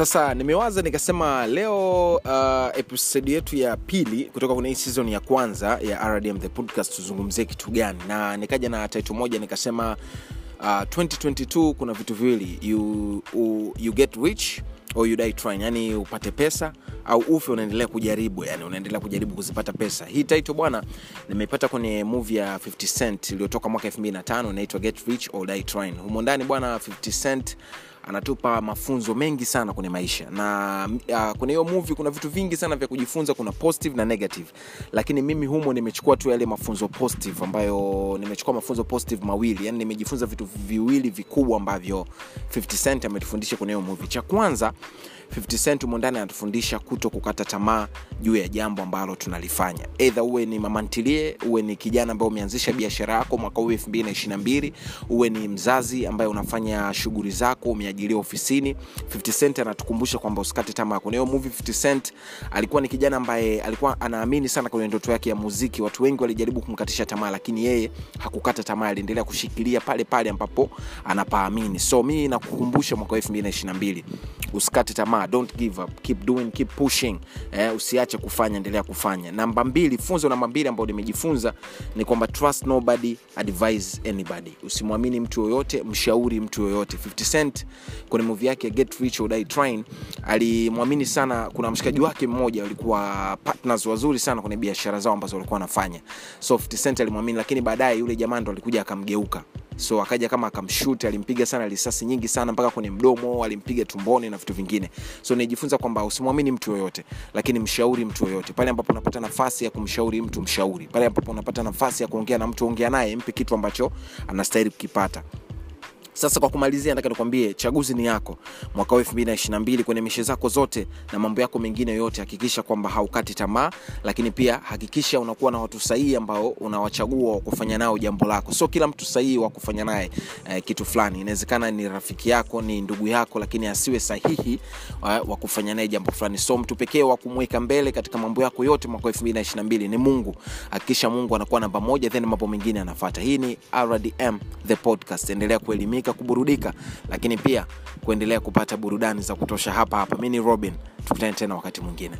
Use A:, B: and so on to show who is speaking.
A: sasa nimewaza nikasema leo uh, episodi yetu ya pili kutoka kwenye hii season ya kwanza ya rdm the podcast tuzungumzie kitu gani? Na nikaja na title moja nikasema uh, 2022 kuna vitu viwili. You, you, get rich or you die trying. Yani upate pesa au ufe unaendelea kujaribu. Yani unaendelea kujaribu kuzipata pesa. Hii title bwana nimeipata kwenye movie ya 50 cent iliyotoka mwaka 25 inaitwa get rich or die trying. Humo ndani bwana 50 cent anatupa mafunzo mengi sana kwenye maisha. Na uh, kwenye hiyo movie kuna vitu vingi sana vya kujifunza kuna positive na negative. Lakini mimi humo nimechukua tu yale mafunzo positive ambayo nimechukua mafunzo positive mawili. Yani nimejifunza vitu viwili vikubwa ambavyo 50 cent ametufundisha kwenye hiyo movie. Cha kwanza 50 cent humo ndani anatufundisha kuto kukata tamaa juu ya jambo ambalo tunalifanya. Eidha uwe ni mamantilie uwe ni kijana ambaye umeanzisha biashara yako mwaka huu 222 uwe ni mzazi ambaye unafanya shughuli zako umeajiriwa ofisini 50 cent anatukumbusha kwamba usikate tamaa kwenye movie. 50 cent alikuwa ni kijana ambaye alikuwa anaamini sana kwenye ndoto yake ya muziki. Watu wengi walijaribu kumkatisha tamaa lakini yeye hakukata tamaa aliendelea kushikilia pale pale ambapo anapaamini. So mii nakukumbusha mwaka 222 usikate tamaa don't give up. Keep doing keep pushing. Eh, usiache kufanya endelea kufanya. Namba mbili funzo namba mbili ambayo nimejifunza ni kwamba trust nobody advise anybody. Usimwamini mtu yoyote mshauri mtu yoyote. 50 cent kwenye movie yake get rich or die trying alimwamini sana kuna mshikaji wake mmoja walikuwa partners wazuri sana kwenye biashara zao ambazo walikuwa wanafanya. So 50 cent alimwamini lakini baadaye yule jamaa ndo alikuja akamgeuka so akaja kama akamshuti alimpiga sana risasi nyingi sana mpaka kwenye mdomo alimpiga tumboni na vitu vingine. So nijifunza kwamba usimwamini mtu yoyote lakini mshauri mtu yoyote. Pale ambapo unapata nafasi ya kumshauri mtu mshauri. Pale ambapo unapata nafasi ya kuongea na mtu ongea naye mpe kitu ambacho anastahili kukipata sasa kwa kumalizia nataka nikwambie chaguzi ni yako. Mwaka huu 222 kwenye mishe zako zote na mambo yako mengine yote hakikisha kwamba haukati tamaa lakini pia hakikisha unakuwa na watu sahihi ambao unawachagua wa nao jambo lako. Sio kila mtu sahihi wa naye eh, kitu fulani. Inawezekana ni rafiki yako ni ndugu yako lakini asiwe sahihi eh, wa kufanya naye jambo fulani. So mtu pekee wa kumweka mbele katika mambo yako yote mwaka 222 ni mungu. Hakikisha mungu anakuwa namba moja then mambo mengine anafata hii ni rdm the podcast. Endelea kuelimika kuburudika lakini pia kuendelea kupata burudani za kutosha hapa hapa. Mi ni robin tukutane tena wakati mwingine